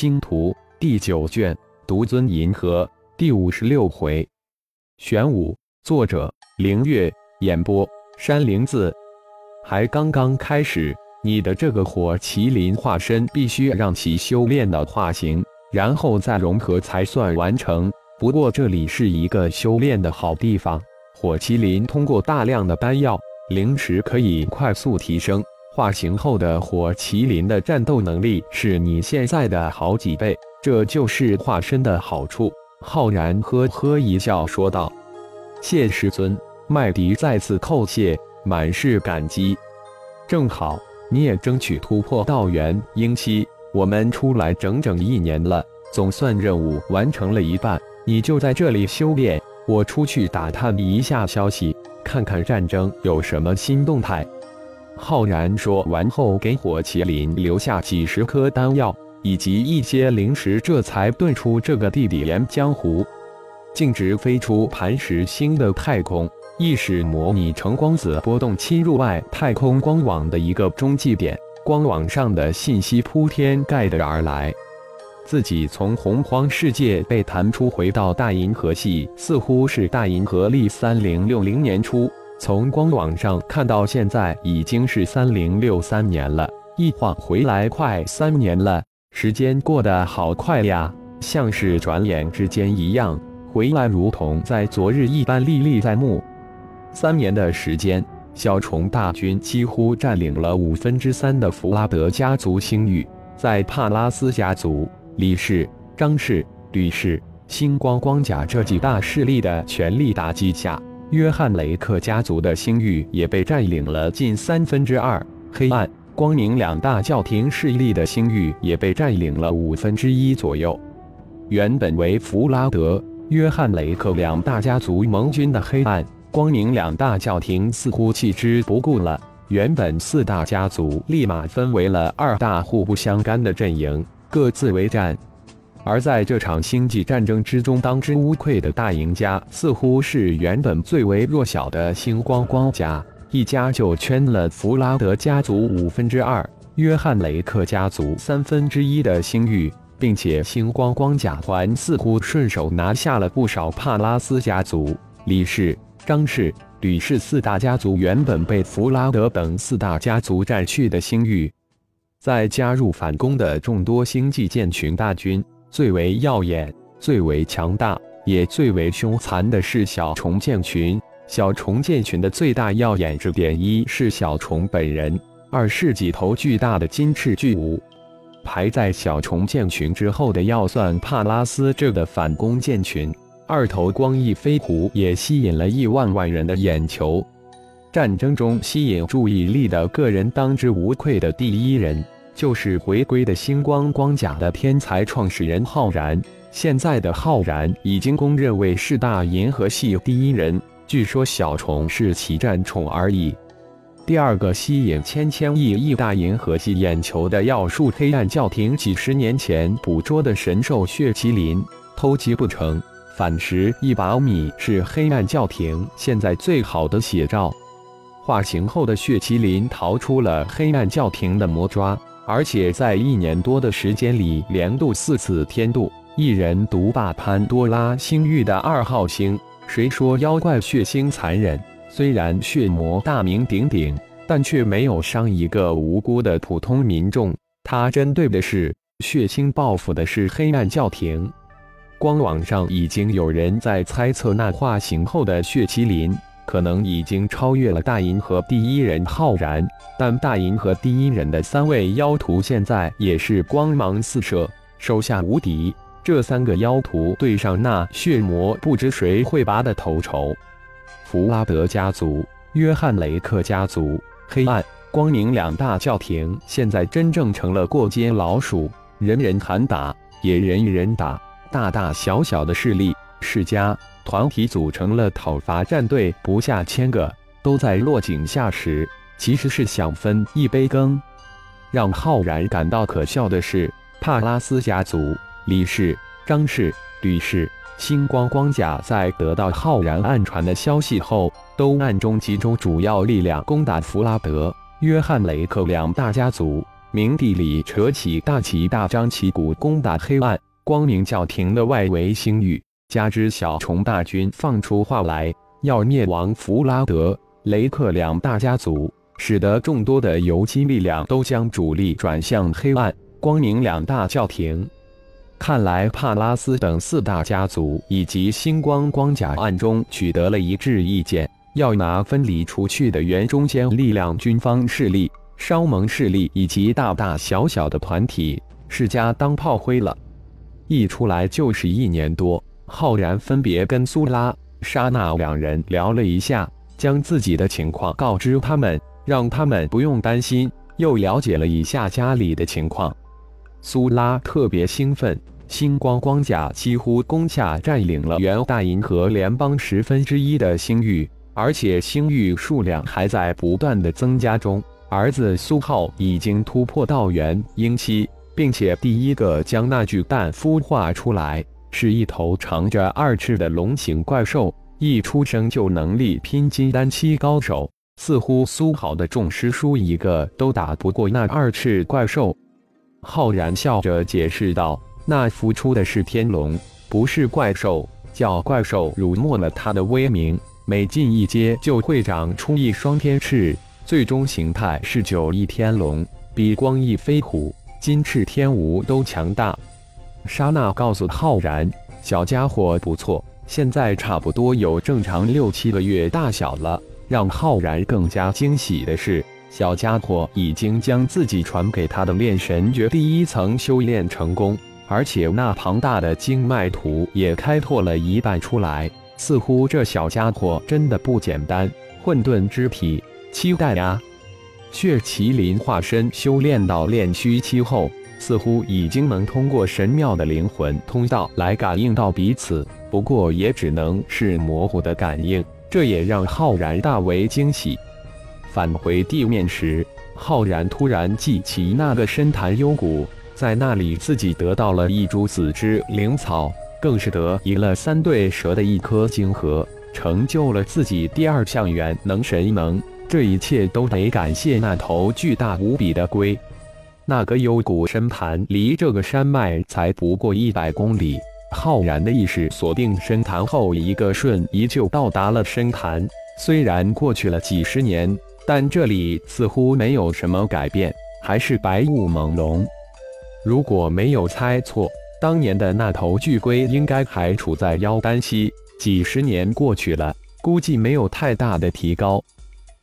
星图》第九卷，独尊银河第五十六回，玄武。作者：凌月。演播：山灵子。还刚刚开始，你的这个火麒麟化身必须让其修炼到化形，然后再融合才算完成。不过这里是一个修炼的好地方，火麒麟通过大量的丹药、灵石可以快速提升。化形后的火麒麟的战斗能力是你现在的好几倍，这就是化身的好处。浩然呵呵一笑说道：“谢师尊。”麦迪再次叩谢，满是感激。正好你也争取突破道元婴期，我们出来整整一年了，总算任务完成了一半。你就在这里修炼，我出去打探一下消息，看看战争有什么新动态。浩然说完后，给火麒麟留下几十颗丹药以及一些灵石，这才遁出这个地底岩浆湖，径直飞出磐石星的太空。意识模拟成光子波动侵入外太空光网的一个中继点，光网上的信息铺天盖地而来。自己从洪荒世界被弹出，回到大银河系，似乎是大银河历三零六零年初。从官网上看到现在已经是三零六三年了，一晃回来快三年了，时间过得好快呀，像是转眼之间一样，回来如同在昨日一般历历在目。三年的时间，小虫大军几乎占领了五分之三的弗拉德家族星域。在帕拉斯家族、李氏、张氏、吕氏、星光光甲这几大势力的全力打击下，约翰雷克家族的星域也被占领了近三分之二。黑暗、光明两大教廷势力的星域也被占领了五分之一左右。原本为弗拉德、约翰雷克两大家族盟军的黑暗。光明两大教廷似乎弃之不顾了，原本四大家族立马分为了二大互不相干的阵营，各自为战。而在这场星际战争之中，当之无愧的大赢家，似乎是原本最为弱小的星光光家，一家就圈了弗拉德家族五分之二，约翰雷克家族三分之一的星域，并且星光光甲团似乎顺手拿下了不少帕拉斯家族、李氏。张氏、吕氏四大家族原本被弗拉德等四大家族占去的星域，在加入反攻的众多星际舰群大军，最为耀眼、最为强大，也最为凶残的是小虫舰群。小虫舰群的最大耀眼之点，一是小虫本人，二是几头巨大的金翅巨舞。排在小虫舰群之后的，要算帕拉斯这个反攻建群。二头光翼飞狐也吸引了亿万万人的眼球。战争中吸引注意力的个人，当之无愧的第一人，就是回归的星光光甲的天才创始人浩然。现在的浩然已经公认为是大银河系第一人，据说小虫是其战宠而已。第二个吸引千千亿亿大银河系眼球的要数黑暗教廷几十年前捕捉的神兽血麒麟，偷鸡不成。反蚀一把米是黑暗教廷现在最好的写照。化形后的血麒麟逃出了黑暗教廷的魔抓，而且在一年多的时间里连渡四次天渡，一人独霸潘多拉星域的二号星。谁说妖怪血腥残忍？虽然血魔大名鼎鼎，但却没有伤一个无辜的普通民众。他针对的是血腥报复的是黑暗教廷。光网上已经有人在猜测，那化形后的血麒麟可能已经超越了大银河第一人浩然。但大银河第一人的三位妖徒现在也是光芒四射，手下无敌。这三个妖徒对上那血魔，不知谁会拔得头筹。弗拉德家族、约翰雷克家族、黑暗、光明两大教廷，现在真正成了过街老鼠，人人喊打，也人与人打。大大小小的势力、世家团体组成了讨伐战队，不下千个，都在落井下石。其实是想分一杯羹。让浩然感到可笑的是，帕拉斯家族、李氏、张氏、吕氏、星光光甲在得到浩然暗传的消息后，都暗中集中主要力量攻打弗拉德、约翰雷克两大家族。明地里扯起大旗，大张旗鼓攻打黑暗光明教廷的外围星域。加之小虫大军放出话来，要灭亡弗拉德、雷克两大家族，使得众多的游击力量都将主力转向黑暗光明两大教廷。看来帕拉斯等四大家族以及星光光甲暗中取得了一致意见，要拿分离出去的原中间力量军方势力、烧盟势力以及大大小小的团体世家当炮灰了。一出来就是一年多，浩然分别跟苏拉、莎娜两人聊了一下，将自己的情况告知他们，让他们不用担心，又了解了一下家里的情况。苏拉特别兴奋。星光光甲几乎攻下占领了原大银河联邦十分之一的星域，而且星域数量还在不断的增加中。儿子苏浩已经突破到元婴期，并且第一个将那具蛋孵化出来，是一头长着二翅的龙形怪兽，一出生就能力拼金丹期高手。似乎苏浩的众师叔一个都打不过那二翅怪兽。浩然笑着解释道。那孵出的是天龙，不是怪兽。叫怪兽辱没了他的威名，每进一阶就会长出一双天翅，最终形态是九翼天龙，比光翼飞虎、金翅天蜈都强大。莎娜告诉浩然：“小家伙不错，现在差不多有正常六七个月大小了。”让浩然更加惊喜的是，小家伙已经将自己传给他的炼神诀第一层修炼成功。而且那庞大的经脉图也开拓了一半出来，似乎这小家伙真的不简单。混沌之体，期待呀！血麒麟化身修炼到炼虚期后，似乎已经能通过神庙的灵魂通道来感应到彼此，不过也只能是模糊的感应。这也让浩然大为惊喜。返回地面时，浩然突然记起那个深潭幽谷。在那里，自己得到了一株紫之灵草，更是得赢了三对蛇的一颗晶核，成就了自己第二项元能神能。这一切都得感谢那头巨大无比的龟。那个幽谷深潭离这个山脉才不过一百公里。浩然的意识锁定深潭后，一个瞬移就到达了深潭。虽然过去了几十年，但这里似乎没有什么改变，还是白雾朦胧。如果没有猜错，当年的那头巨龟应该还处在妖丹期。几十年过去了，估计没有太大的提高。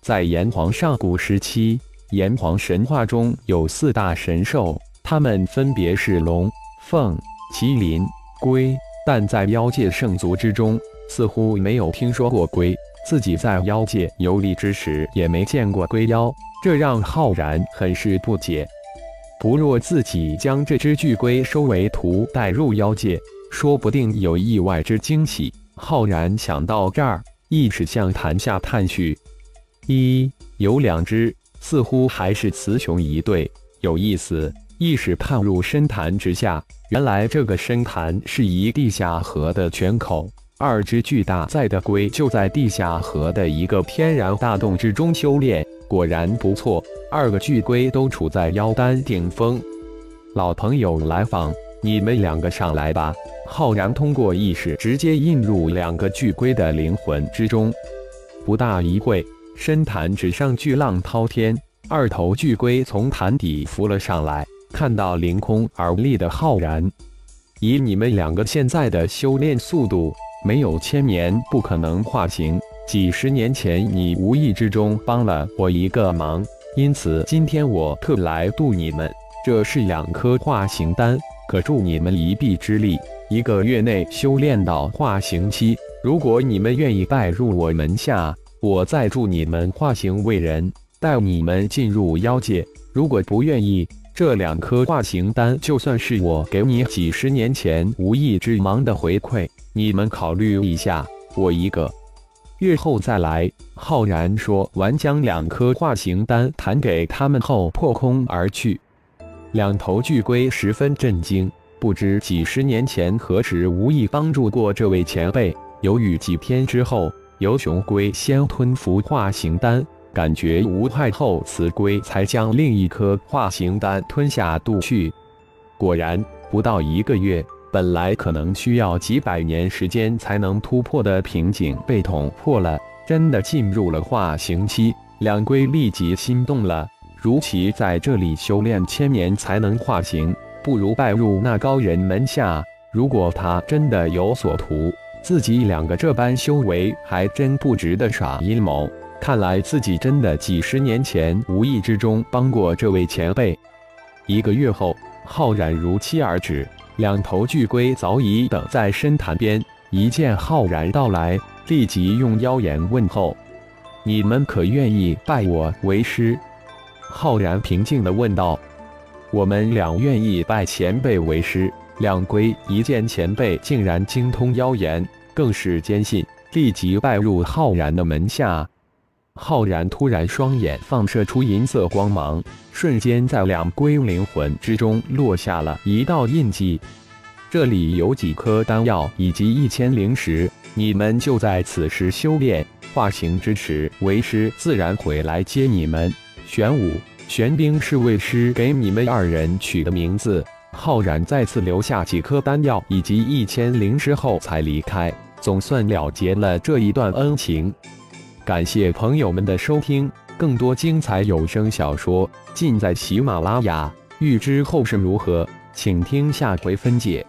在炎黄上古时期，炎黄神话中有四大神兽，它们分别是龙、凤、麒麟、龟。但在妖界圣族之中，似乎没有听说过龟。自己在妖界游历之时，也没见过龟妖，这让浩然很是不解。不若自己将这只巨龟收为徒，带入妖界，说不定有意外之惊喜。浩然想到这儿，意识向潭下探去。一有两只，似乎还是雌雄一对，有意思。意识探入深潭之下，原来这个深潭是一地下河的泉口。二只巨大在的龟就在地下河的一个天然大洞之中修炼。果然不错，二个巨龟都处在妖丹顶峰。老朋友来访，你们两个上来吧。浩然通过意识直接印入两个巨龟的灵魂之中。不大一会，深潭之上巨浪滔天，二头巨龟从潭底浮了上来，看到凌空而立的浩然，以你们两个现在的修炼速度，没有千年不可能化形。几十年前，你无意之中帮了我一个忙，因此今天我特来渡你们。这是两颗化形丹，可助你们一臂之力，一个月内修炼到化形期。如果你们愿意拜入我门下，我再助你们化形为人，带你们进入妖界。如果不愿意，这两颗化形丹就算是我给你几十年前无意之忙的回馈。你们考虑一下，我一个。月后再来，浩然说完，将两颗化形丹弹给他们后，破空而去。两头巨龟十分震惊，不知几十年前何时无意帮助过这位前辈。犹豫几天之后，由雄龟先吞服化形丹，感觉无害后，雌龟才将另一颗化形丹吞下肚去。果然，不到一个月，本来可能需要几百年时间才能突破的瓶颈被捅破了，真的进入了化形期。两龟立即心动了，如其在这里修炼千年才能化形，不如拜入那高人门下。如果他真的有所图，自己两个这般修为，还真不值得耍阴谋。看来自己真的几十年前无意之中帮过这位前辈。一个月后，浩然如期而至，两头巨龟早已等在深潭边。一见浩然到来，立即用妖言问候：“你们可愿意拜我为师？”浩然平静地问道：“我们俩愿意拜前辈为师。”两龟一见前辈竟然精通妖言，更是坚信，立即拜入浩然的门下。浩然突然双眼放射出银色光芒，瞬间在两龟灵魂之中落下了一道印记。这里有几颗丹药以及一千灵石，你们就在此时修炼化形之时，为师自然会来接你们。玄武、玄冰是为师给你们二人取的名字。浩然再次留下几颗丹药以及一千灵石后才离开，总算了结了这一段恩情。感谢朋友们的收听，更多精彩有声小说尽在喜马拉雅。欲知后事如何，请听下回分解。